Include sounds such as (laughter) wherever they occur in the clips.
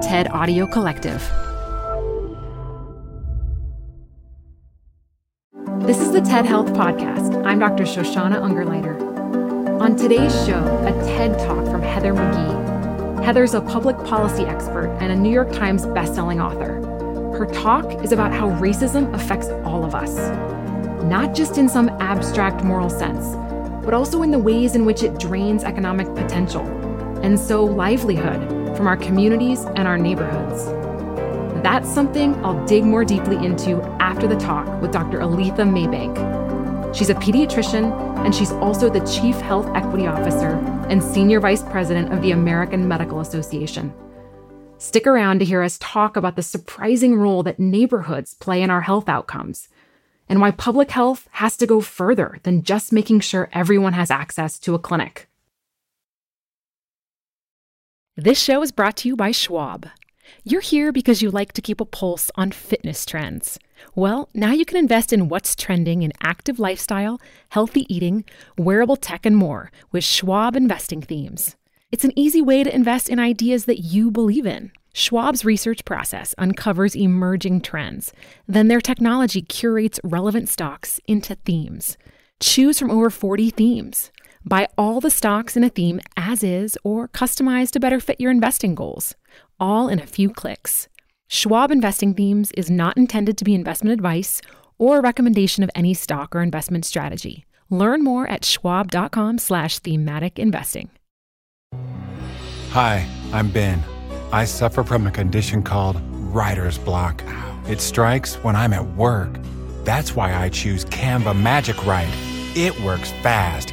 TED Audio Collective. This is the TED Health Podcast. I'm Dr. Shoshana Ungerleider. On today's show, a TED Talk from Heather McGhee. Heather's a public policy expert and a New York Times bestselling author. Her talk is about how racism affects all of us, not just in some abstract moral sense, but also in the ways in which it drains economic potential and so livelihood from our communities and our neighborhoods. That's something I'll dig more deeply into after the talk with Dr. Aletha Maybank. She's a pediatrician and she's also the Chief Health Equity Officer and Senior Vice President of the American Medical Association. Stick around to hear us talk about the surprising role that neighborhoods play in our health outcomes and why public health has to go further than just making sure everyone has access to a clinic. This show is brought to you by Schwab. You're here because you like to keep a pulse on fitness trends. Well, now you can invest in what's trending in active lifestyle, healthy eating, wearable tech, and more with Schwab investing themes. It's an easy way to invest in ideas that you believe in. Schwab's research process uncovers emerging trends. Then their technology curates relevant stocks into themes. Choose from over 40 themes. Buy all the stocks in a theme as is or customize to better fit your investing goals, all in a few clicks. Schwab Investing Themes is not intended to be investment advice or a recommendation of any stock or investment strategy. Learn more at schwab.com slash thematic investing. Hi, I'm Ben. I suffer from a condition called writer's block. It strikes when I'm at work. That's why I choose Canva Magic Write. It works fast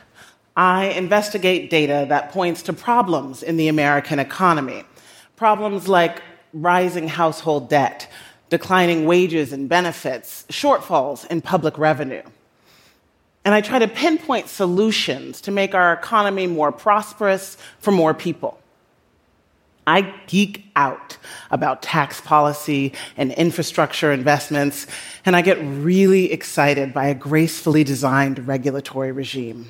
I investigate data that points to problems in the American economy. Problems like rising household debt, declining wages and benefits, shortfalls in public revenue. And I try to pinpoint solutions to make our economy more prosperous for more people. I geek out about tax policy and infrastructure investments, and I get really excited by a gracefully designed regulatory regime.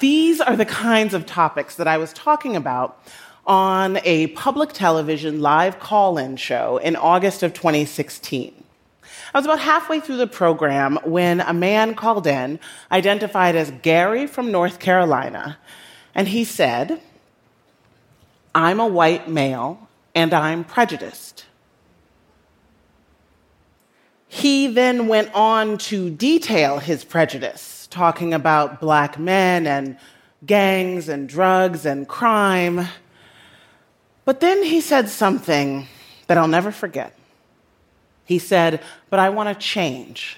These are the kinds of topics that I was talking about on a public television live call in show in August of 2016. I was about halfway through the program when a man called in, identified as Gary from North Carolina, and he said, I'm a white male and I'm prejudiced. He then went on to detail his prejudice talking about black men and gangs and drugs and crime. But then he said something that I'll never forget. He said, But I want to change,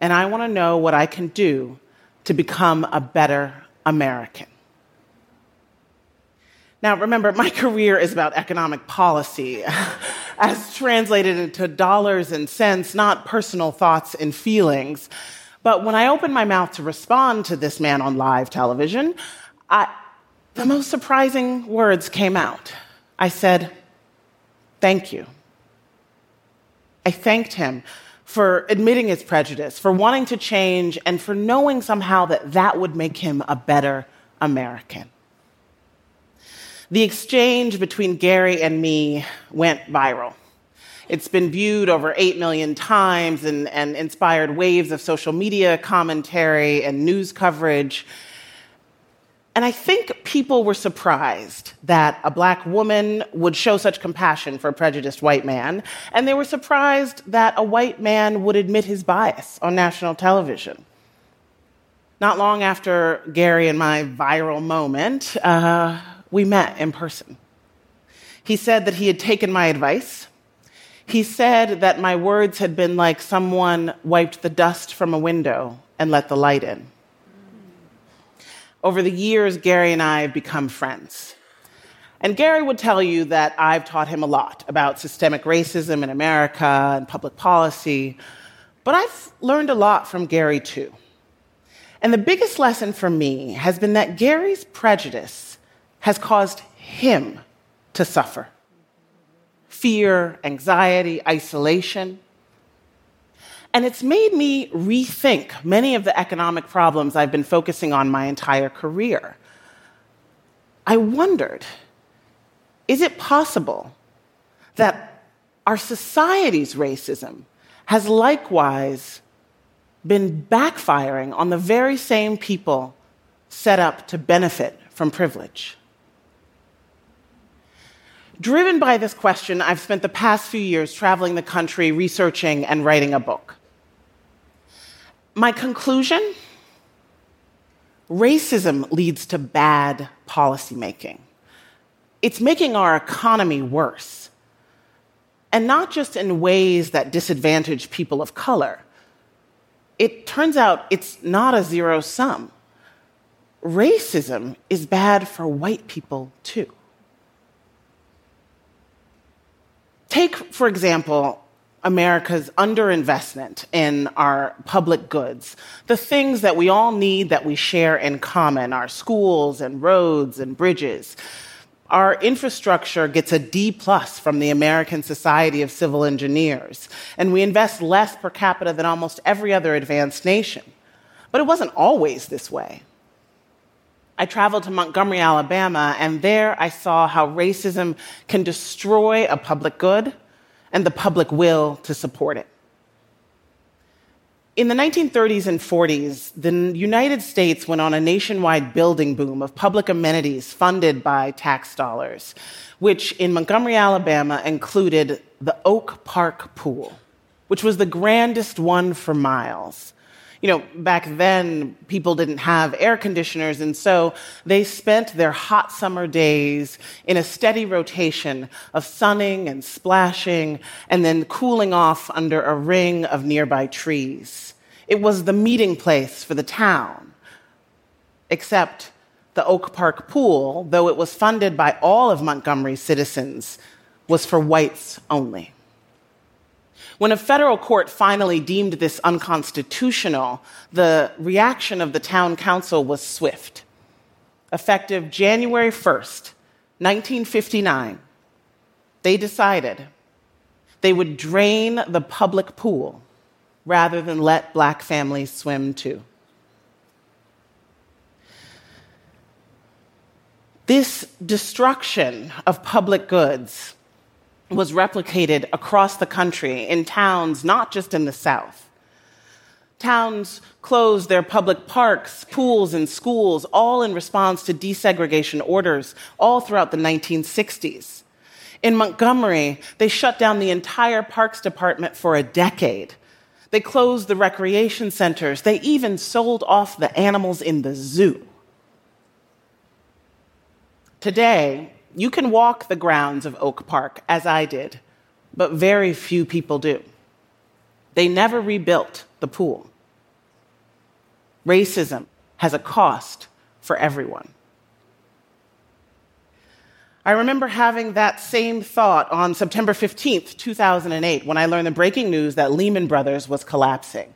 and I want to know what I can do to become a better American. Now, remember, my career is about economic policy, (laughs) as translated into dollars and cents, not personal thoughts and feelings. But when I opened my mouth to respond to this man on live television, I, the most surprising words came out. I said, Thank you. I thanked him for admitting his prejudice, for wanting to change, and for knowing somehow that that would make him a better American. The exchange between Gary and me went viral. It's been viewed over 8 million times and, and inspired waves of social media commentary and news coverage. And I think people were surprised that a black woman would show such compassion for a prejudiced white man, and they were surprised that a white man would admit his bias on national television. Not long after Gary and my viral moment, uh, we met in person. He said that he had taken my advice. He said that my words had been like someone wiped the dust from a window and let the light in. Over the years, Gary and I have become friends. And Gary would tell you that I've taught him a lot about systemic racism in America and public policy, but I've learned a lot from Gary too. And the biggest lesson for me has been that Gary's prejudice has caused him to suffer fear, anxiety, isolation. And it's made me rethink many of the economic problems I've been focusing on my entire career. I wondered is it possible that our society's racism has likewise been backfiring on the very same people set up to benefit from privilege? Driven by this question, I've spent the past few years traveling the country, researching, and writing a book. My conclusion racism leads to bad policymaking. It's making our economy worse. And not just in ways that disadvantage people of color. It turns out it's not a zero sum. Racism is bad for white people too. Take, for example, America's underinvestment in our public goods, the things that we all need that we share in common, our schools and roads and bridges. Our infrastructure gets a D plus from the American Society of Civil Engineers, and we invest less per capita than almost every other advanced nation. But it wasn't always this way. I traveled to Montgomery, Alabama, and there I saw how racism can destroy a public good and the public will to support it. In the 1930s and 40s, the United States went on a nationwide building boom of public amenities funded by tax dollars, which in Montgomery, Alabama included the Oak Park Pool, which was the grandest one for miles you know, back then people didn't have air conditioners, and so they spent their hot summer days in a steady rotation of sunning and splashing and then cooling off under a ring of nearby trees. It was the meeting place for the town. Except the Oak Park pool, though it was funded by all of Montgomery's citizens, was for whites only. When a federal court finally deemed this unconstitutional, the reaction of the town council was swift. Effective January 1st, 1959, they decided they would drain the public pool rather than let black families swim too. This destruction of public goods was replicated across the country in towns, not just in the South. Towns closed their public parks, pools, and schools, all in response to desegregation orders, all throughout the 1960s. In Montgomery, they shut down the entire parks department for a decade. They closed the recreation centers. They even sold off the animals in the zoo. Today, you can walk the grounds of Oak Park, as I did, but very few people do. They never rebuilt the pool. Racism has a cost for everyone. I remember having that same thought on September 15th, 2008, when I learned the breaking news that Lehman Brothers was collapsing.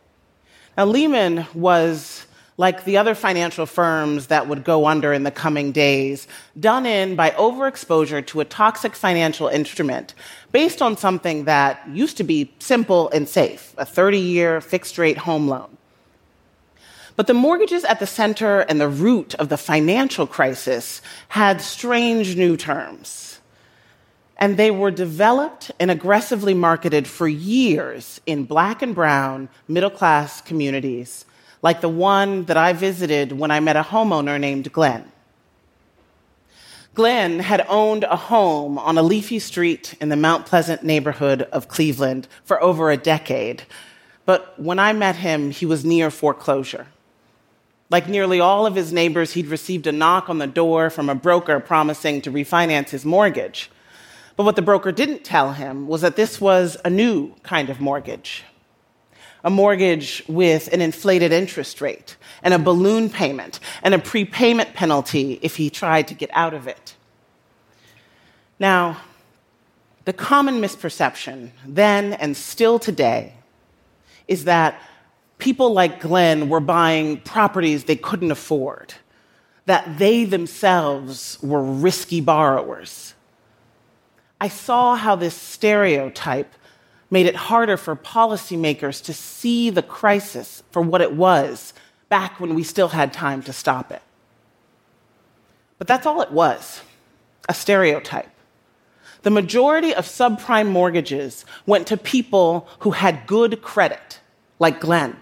Now, Lehman was like the other financial firms that would go under in the coming days, done in by overexposure to a toxic financial instrument based on something that used to be simple and safe a 30 year fixed rate home loan. But the mortgages at the center and the root of the financial crisis had strange new terms. And they were developed and aggressively marketed for years in black and brown middle class communities like the one that I visited when I met a homeowner named Glenn. Glenn had owned a home on a leafy street in the Mount Pleasant neighborhood of Cleveland for over a decade. But when I met him, he was near foreclosure. Like nearly all of his neighbors, he'd received a knock on the door from a broker promising to refinance his mortgage. But what the broker didn't tell him was that this was a new kind of mortgage a mortgage with an inflated interest rate and a balloon payment and a prepayment penalty if he tried to get out of it. Now, the common misperception then and still today is that people like Glenn were buying properties they couldn't afford, that they themselves were risky borrowers. I saw how this stereotype made it harder for policymakers to see the crisis for what it was back when we still had time to stop it. But that's all it was a stereotype. The majority of subprime mortgages went to people who had good credit, like Glenn.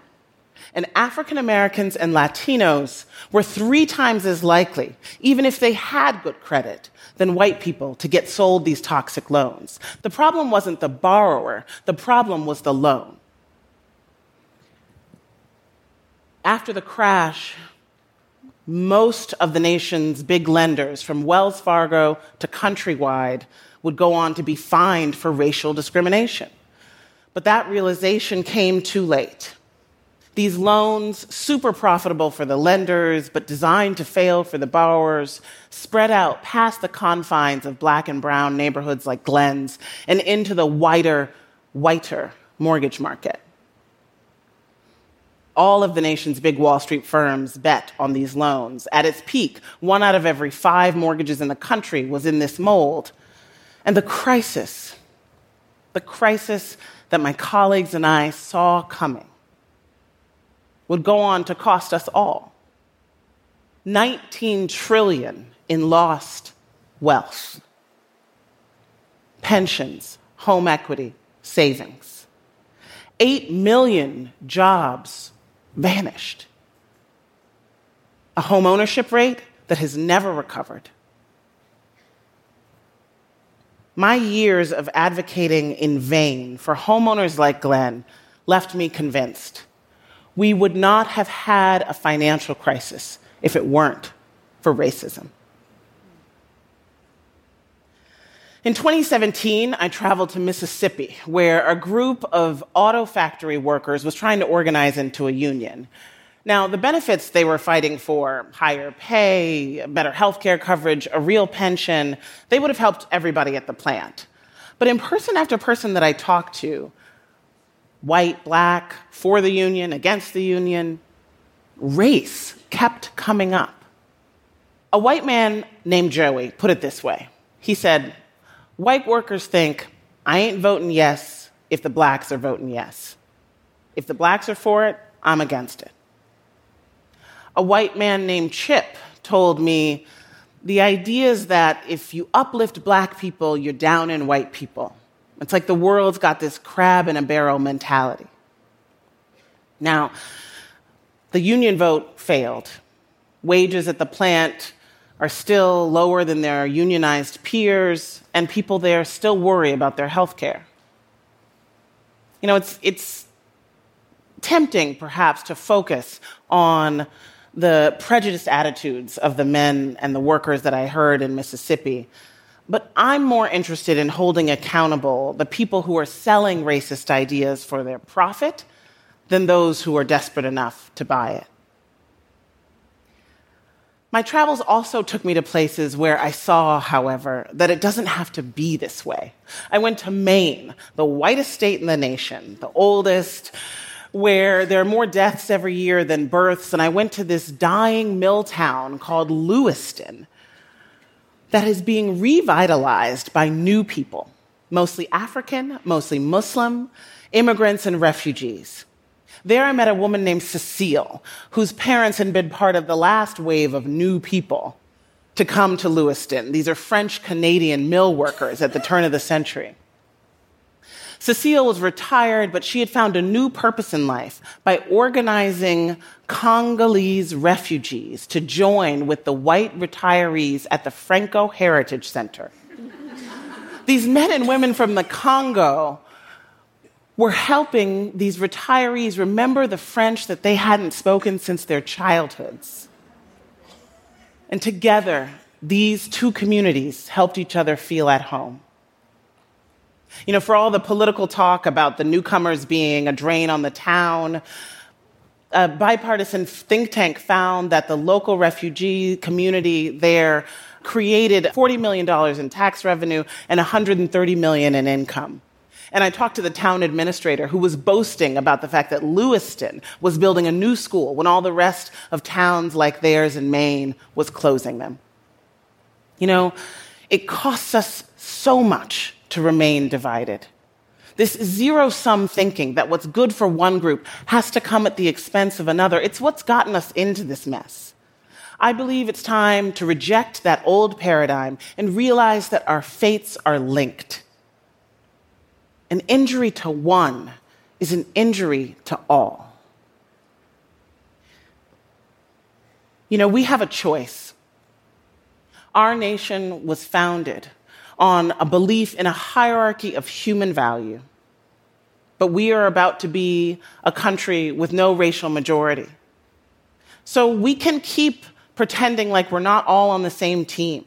And African Americans and Latinos were three times as likely, even if they had good credit, than white people to get sold these toxic loans. The problem wasn't the borrower, the problem was the loan. After the crash, most of the nation's big lenders, from Wells Fargo to Countrywide, would go on to be fined for racial discrimination. But that realization came too late. These loans, super profitable for the lenders, but designed to fail for the borrowers, spread out past the confines of black and brown neighborhoods like Glenn's and into the wider, whiter mortgage market. All of the nation's big Wall Street firms bet on these loans. At its peak, one out of every five mortgages in the country was in this mold. And the crisis, the crisis that my colleagues and I saw coming, would go on to cost us all. 19 trillion in lost wealth pensions home equity savings. 8 million jobs vanished. A home ownership rate that has never recovered. My years of advocating in vain for homeowners like Glenn left me convinced we would not have had a financial crisis if it weren't for racism. In 2017, I traveled to Mississippi, where a group of auto factory workers was trying to organize into a union. Now, the benefits they were fighting for higher pay, better health care coverage, a real pension they would have helped everybody at the plant. But in person after person that I talked to, white, black, for the union, against the union. Race kept coming up. A white man named Joey put it this way He said, White workers think, I ain't voting yes if the blacks are voting yes. If the blacks are for it, I'm against it. A white man named Chip told me the idea is that if you uplift black people, you're down in white people. It's like the world's got this crab in a barrel mentality. Now, the union vote failed. Wages at the plant are still lower than their unionized peers, and people there still worry about their health care. You know, it's, it's tempting, perhaps, to focus on the prejudiced attitudes of the men and the workers that I heard in Mississippi but I'm more interested in holding accountable the people who are selling racist ideas for their profit than those who are desperate enough to buy it. My travels also took me to places where I saw, however, that it doesn't have to be this way. I went to Maine, the whitest state in the nation, the oldest, where there are more deaths every year than births. And I went to this dying mill town called Lewiston that is being revitalized by new people, mostly African, mostly Muslim, immigrants, and refugees. There I met a woman named Cecile, whose parents had been part of the last wave of new people to come to Lewiston. These are French Canadian mill workers at the turn of the century. Cecile was retired, but she had found a new purpose in life by organizing Congolese refugees to join with the white retirees at the Franco Heritage Center. These men and women from the Congo were helping these retirees remember the French that they hadn't spoken since their childhoods. And together, these two communities helped each other feel at home. You know, for all the political talk about the newcomers being a drain on the town, a bipartisan think tank found that the local refugee community there created $40 million in tax revenue and 130 million in income. And I talked to the town administrator who was boasting about the fact that Lewiston was building a new school when all the rest of towns like theirs in Maine was closing them. You know, it costs us so much to remain divided. This zero sum thinking that what's good for one group has to come at the expense of another, it's what's gotten us into this mess. I believe it's time to reject that old paradigm and realize that our fates are linked. An injury to one is an injury to all. You know, we have a choice. Our nation was founded on a belief in a hierarchy of human value. But we are about to be a country with no racial majority. So we can keep pretending like we're not all on the same team.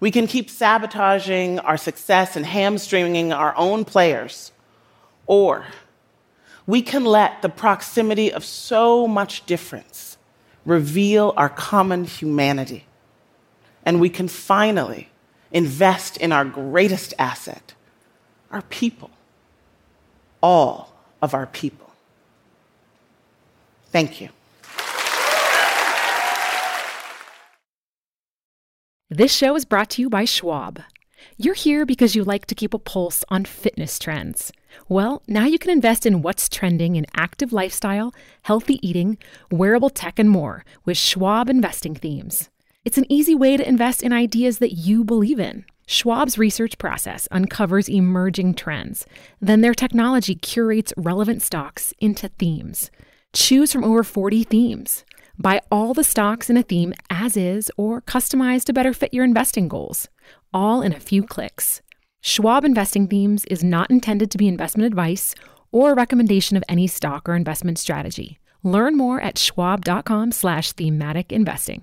We can keep sabotaging our success and hamstringing our own players. Or we can let the proximity of so much difference reveal our common humanity. And we can finally invest in our greatest asset, our people, all of our people. Thank you. This show is brought to you by Schwab. You're here because you like to keep a pulse on fitness trends. Well, now you can invest in what's trending in active lifestyle, healthy eating, wearable tech, and more with Schwab investing themes. It's an easy way to invest in ideas that you believe in. Schwab's research process uncovers emerging trends. Then their technology curates relevant stocks into themes. Choose from over 40 themes. Buy all the stocks in a theme as is or customize to better fit your investing goals, all in a few clicks. Schwab Investing Themes is not intended to be investment advice or a recommendation of any stock or investment strategy. Learn more at schwab.com/slash thematic investing.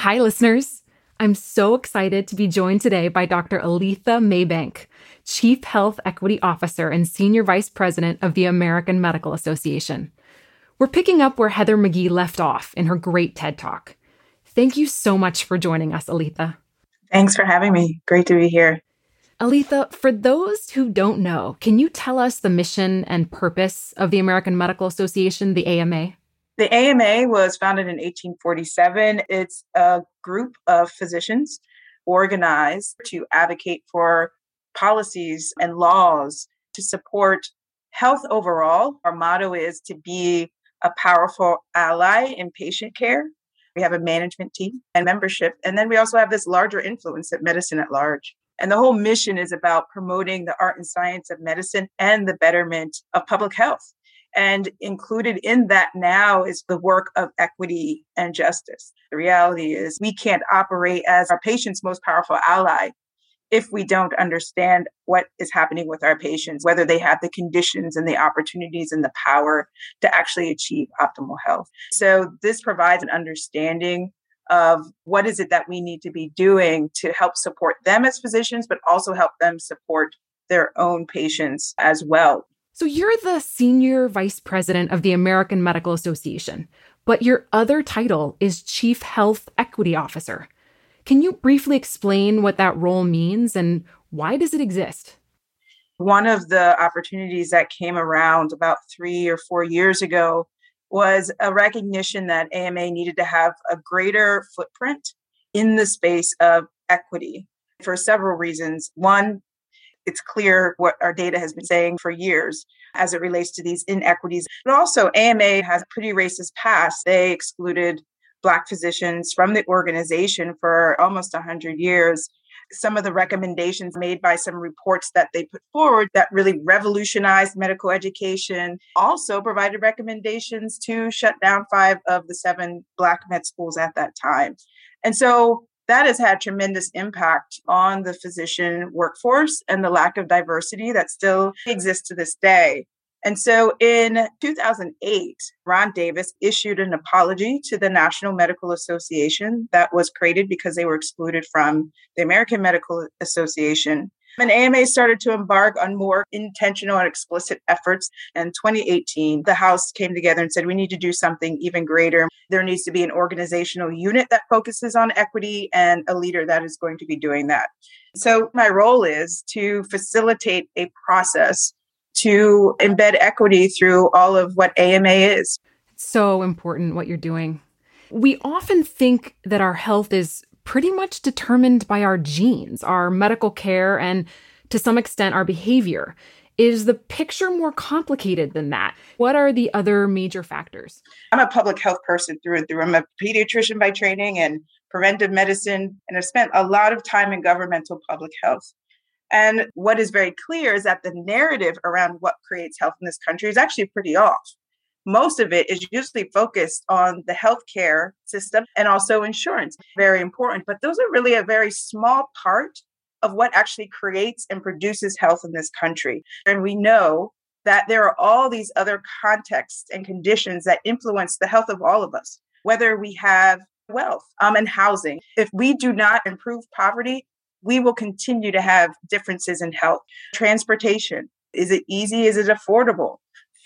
Hi, listeners. I'm so excited to be joined today by Dr. Aletha Maybank, Chief Health Equity Officer and Senior Vice President of the American Medical Association. We're picking up where Heather McGhee left off in her great TED Talk. Thank you so much for joining us, Aletha. Thanks for having me. Great to be here. Aletha, for those who don't know, can you tell us the mission and purpose of the American Medical Association, the AMA? The AMA was founded in 1847. It's a group of physicians organized to advocate for policies and laws to support health overall. Our motto is to be a powerful ally in patient care. We have a management team and membership. And then we also have this larger influence at medicine at large. And the whole mission is about promoting the art and science of medicine and the betterment of public health. And included in that now is the work of equity and justice. The reality is we can't operate as our patient's most powerful ally if we don't understand what is happening with our patients, whether they have the conditions and the opportunities and the power to actually achieve optimal health. So this provides an understanding of what is it that we need to be doing to help support them as physicians, but also help them support their own patients as well. So you're the senior vice president of the American Medical Association, but your other title is Chief Health Equity Officer. Can you briefly explain what that role means and why does it exist? One of the opportunities that came around about 3 or 4 years ago was a recognition that AMA needed to have a greater footprint in the space of equity for several reasons. One, it's clear what our data has been saying for years as it relates to these inequities. But also, AMA has a pretty racist past. They excluded Black physicians from the organization for almost 100 years. Some of the recommendations made by some reports that they put forward that really revolutionized medical education also provided recommendations to shut down five of the seven Black med schools at that time. And so that has had tremendous impact on the physician workforce and the lack of diversity that still exists to this day. And so in 2008, Ron Davis issued an apology to the National Medical Association that was created because they were excluded from the American Medical Association. And AMA started to embark on more intentional and explicit efforts. In 2018, the House came together and said, we need to do something even greater. There needs to be an organizational unit that focuses on equity and a leader that is going to be doing that. So, my role is to facilitate a process to embed equity through all of what AMA is. so important what you're doing. We often think that our health is pretty much determined by our genes, our medical care, and to some extent our behavior. Is the picture more complicated than that? What are the other major factors? I'm a public health person through and through. I'm a pediatrician by training and preventive medicine, and I've spent a lot of time in governmental public health. And what is very clear is that the narrative around what creates health in this country is actually pretty off. Most of it is usually focused on the healthcare system and also insurance. Very important, but those are really a very small part of what actually creates and produces health in this country. And we know that there are all these other contexts and conditions that influence the health of all of us, whether we have wealth um, and housing. If we do not improve poverty, we will continue to have differences in health. Transportation is it easy? Is it affordable?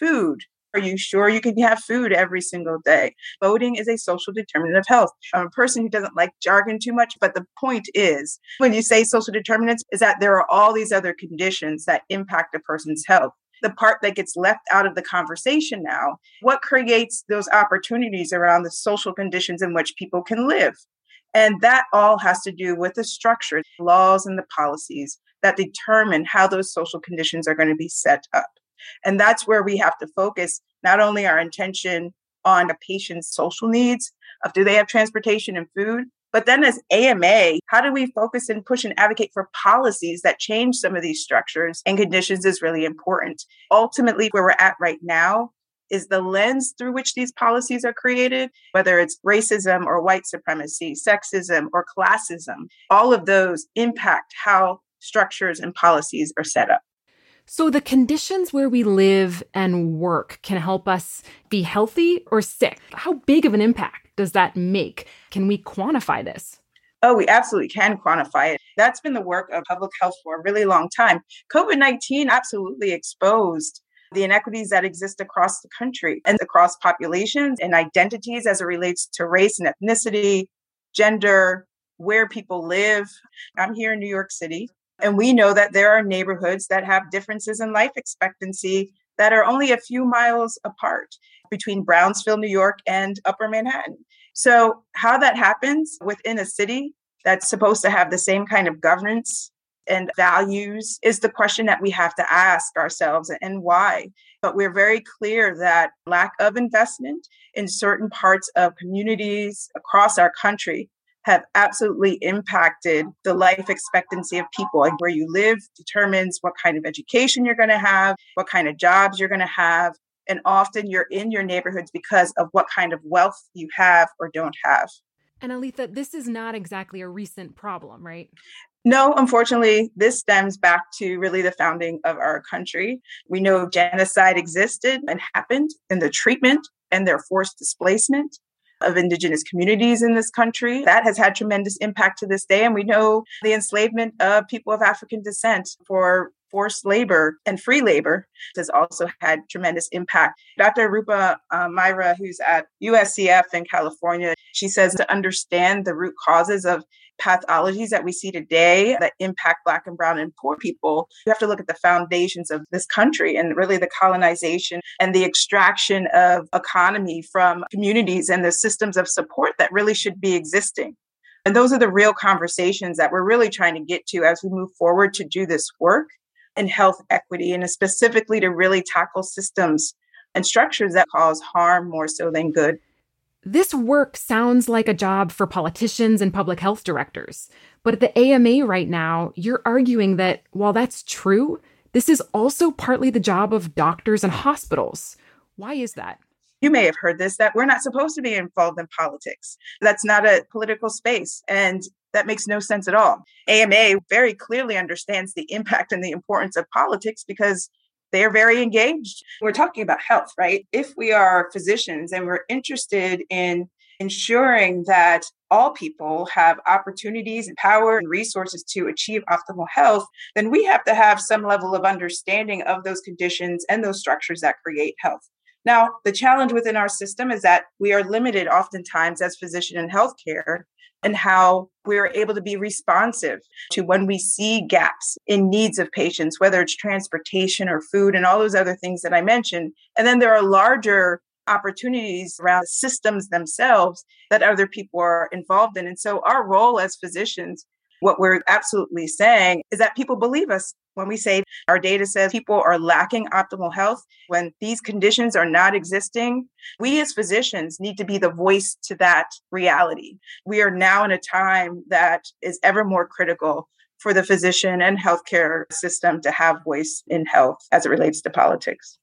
Food. Are you sure you can have food every single day? Voting is a social determinant of health. I'm a person who doesn't like jargon too much, but the point is when you say social determinants, is that there are all these other conditions that impact a person's health the part that gets left out of the conversation now. What creates those opportunities around the social conditions in which people can live? And that all has to do with the structure, laws, and the policies that determine how those social conditions are going to be set up. And that's where we have to focus not only our intention on a patient's social needs of do they have transportation and food, but then as AMA, how do we focus and push and advocate for policies that change some of these structures and conditions is really important. Ultimately, where we're at right now is the lens through which these policies are created, whether it's racism or white supremacy, sexism or classism, all of those impact how structures and policies are set up. So, the conditions where we live and work can help us be healthy or sick. How big of an impact does that make? Can we quantify this? Oh, we absolutely can quantify it. That's been the work of public health for a really long time. COVID 19 absolutely exposed the inequities that exist across the country and across populations and identities as it relates to race and ethnicity, gender, where people live. I'm here in New York City, and we know that there are neighborhoods that have differences in life expectancy that are only a few miles apart between Brownsville, New York, and Upper Manhattan. So, how that happens within a city that's supposed to have the same kind of governance and values is the question that we have to ask ourselves and why. But we're very clear that lack of investment in certain parts of communities across our country have absolutely impacted the life expectancy of people. Like where you live determines what kind of education you're going to have, what kind of jobs you're going to have, And often you're in your neighborhoods because of what kind of wealth you have or don't have. And Aletha, this is not exactly a recent problem, right? No, unfortunately, this stems back to really the founding of our country. We know genocide existed and happened in the treatment and their forced displacement of indigenous communities in this country. That has had tremendous impact to this day. And we know the enslavement of people of African descent for forced labor and free labor has also had tremendous impact. Dr. Rupa uh, Marya, who's at USCF in California, she says to understand the root causes of pathologies that we see today that impact Black and Brown and poor people, you have to look at the foundations of this country and really the colonization and the extraction of economy from communities and the systems of support that really should be existing. And those are the real conversations that we're really trying to get to as we move forward to do this work in health equity and specifically to really tackle systems and structures that cause harm more so than good. This work sounds like a job for politicians and public health directors. But at the AMA right now, you're arguing that while that's true, this is also partly the job of doctors and hospitals. Why is that? You may have heard this that we're not supposed to be involved in politics. That's not a political space. And that makes no sense at all. AMA very clearly understands the impact and the importance of politics because they're very engaged. We're talking about health, right? If we are physicians and we're interested in ensuring that all people have opportunities and power and resources to achieve optimal health, then we have to have some level of understanding of those conditions and those structures that create health. Now, the challenge within our system is that we are limited oftentimes as physician in healthcare and how we're able to be responsive to when we see gaps in needs of patients, whether it's transportation or food and all those other things that I mentioned. And then there are larger opportunities around systems themselves that other people are involved in. And so our role as physicians what we're absolutely saying is that people believe us when we say our data says people are lacking optimal health, when these conditions are not existing, we as physicians need to be the voice to that reality. We are now in a time that is ever more critical for the physician and healthcare system to have voice in health as it relates to politics.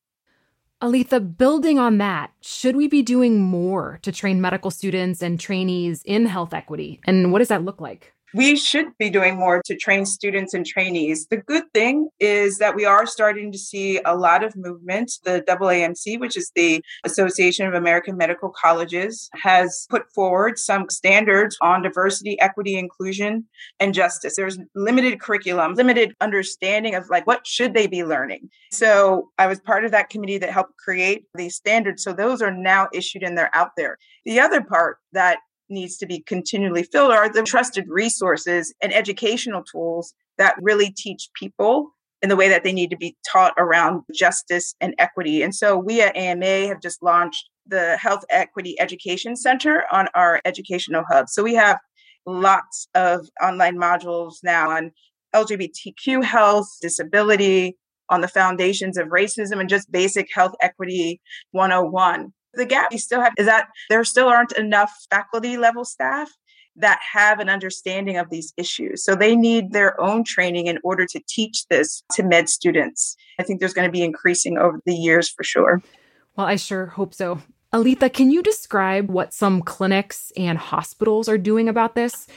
Aletha, building on that, should we be doing more to train medical students and trainees in health equity? And what does that look like? We should be doing more to train students and trainees. The good thing is that we are starting to see a lot of movement. The AAMC, which is the Association of American Medical Colleges, has put forward some standards on diversity, equity, inclusion, and justice. There's limited curriculum, limited understanding of like what should they be learning. So I was part of that committee that helped create these standards. So those are now issued and they're out there. The other part that needs to be continually filled are the trusted resources and educational tools that really teach people in the way that they need to be taught around justice and equity. And so we at AMA have just launched the Health Equity Education Center on our educational hub. So we have lots of online modules now on LGBTQ health, disability, on the foundations of racism, and just basic health equity 101. The gap we still have is that there still aren't enough faculty level staff that have an understanding of these issues. So they need their own training in order to teach this to med students. I think there's going to be increasing over the years for sure. Well, I sure hope so. Aletha, can you describe what some clinics and hospitals are doing about this?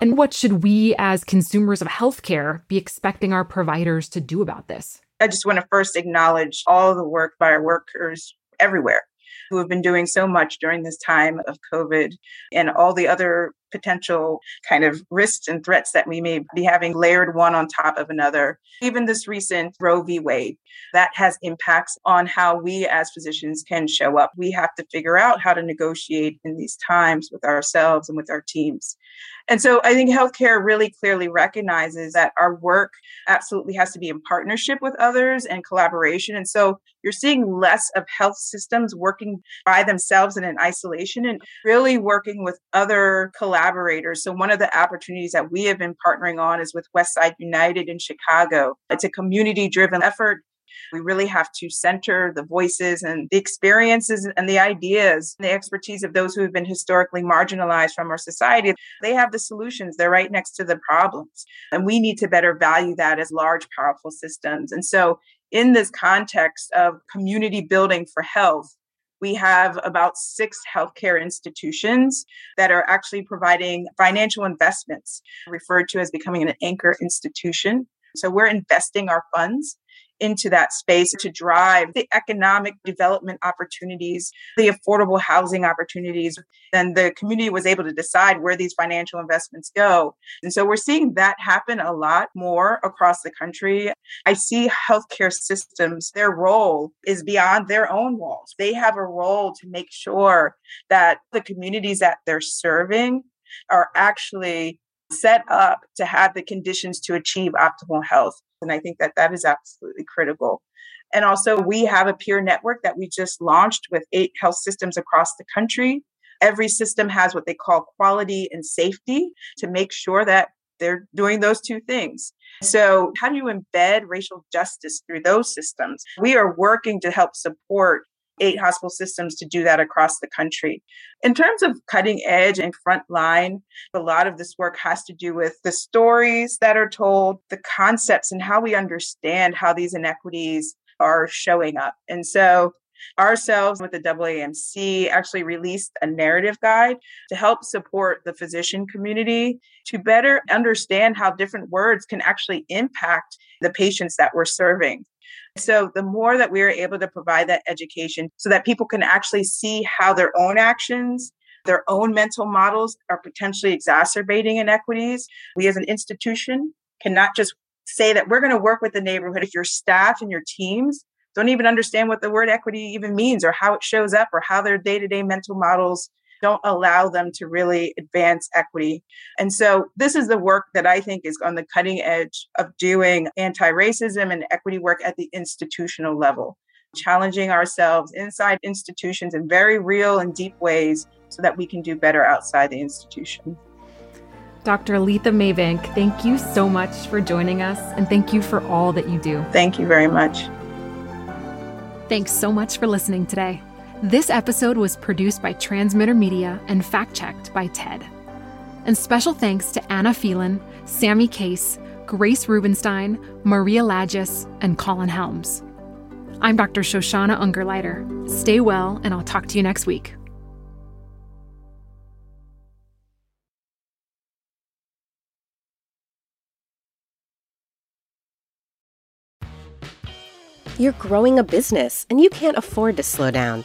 And what should we, as consumers of healthcare, be expecting our providers to do about this? I just want to first acknowledge all the work by our workers everywhere who have been doing so much during this time of COVID and all the other potential kind of risks and threats that we may be having layered one on top of another. Even this recent Roe v. Wade, that has impacts on how we as physicians can show up. We have to figure out how to negotiate in these times with ourselves and with our teams. And so I think healthcare really clearly recognizes that our work absolutely has to be in partnership with others and collaboration. And so you're seeing less of health systems working by themselves and in isolation and really working with other collaborators. So one of the opportunities that we have been partnering on is with Westside United in Chicago. It's a community driven effort we really have to center the voices and the experiences and the ideas, and the expertise of those who have been historically marginalized from our society. They have the solutions, they're right next to the problems. And we need to better value that as large, powerful systems. And so in this context of community building for health, we have about six healthcare institutions that are actually providing financial investments, referred to as becoming an anchor institution. So we're investing our funds into that space to drive the economic development opportunities, the affordable housing opportunities. Then the community was able to decide where these financial investments go. And so we're seeing that happen a lot more across the country. I see healthcare systems, their role is beyond their own walls. They have a role to make sure that the communities that they're serving are actually set up to have the conditions to achieve optimal health. And I think that that is absolutely critical. And also, we have a peer network that we just launched with eight health systems across the country. Every system has what they call quality and safety to make sure that they're doing those two things. So, how do you embed racial justice through those systems? We are working to help support eight hospital systems to do that across the country. In terms of cutting edge and frontline, a lot of this work has to do with the stories that are told, the concepts, and how we understand how these inequities are showing up. And so, ourselves with the AAMC actually released a narrative guide to help support the physician community to better understand how different words can actually impact the patients that we're serving. So the more that we are able to provide that education so that people can actually see how their own actions their own mental models are potentially exacerbating inequities. We as an institution cannot just say that we're going to work with the neighborhood if your staff and your teams don't even understand what the word equity even means or how it shows up or how their day-to-day mental models don't allow them to really advance equity. And so this is the work that I think is on the cutting edge of doing anti-racism and equity work at the institutional level, challenging ourselves inside institutions in very real and deep ways so that we can do better outside the institution. Dr. Aletha Maybank, thank you so much for joining us and thank you for all that you do. Thank you very much. Thanks so much for listening today. This episode was produced by Transmitter Media and fact checked by TED. And special thanks to Anna Phelan, Sammy Case, Grace Rubenstein, Marya Lagis, and Colin Helms. I'm Dr. Shoshana Ungerleider. Stay well, and I'll talk to you next week. You're growing a business, and you can't afford to slow down.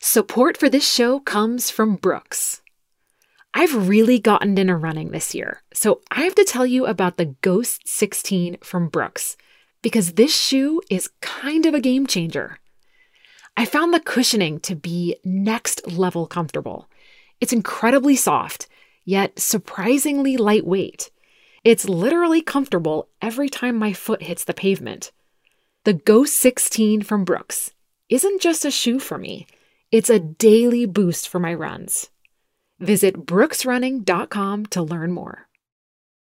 Support for this show comes from Brooks. I've really gotten into running this year, so I have to tell you about the Ghost 16 from Brooks because this shoe is kind of a game changer. I found the cushioning to be next level comfortable. It's incredibly soft, yet surprisingly lightweight. It's literally comfortable every time my foot hits the pavement. The Ghost 16 from Brooks isn't just a shoe for me. It's a daily boost for my runs. Visit brooksrunning.com to learn more.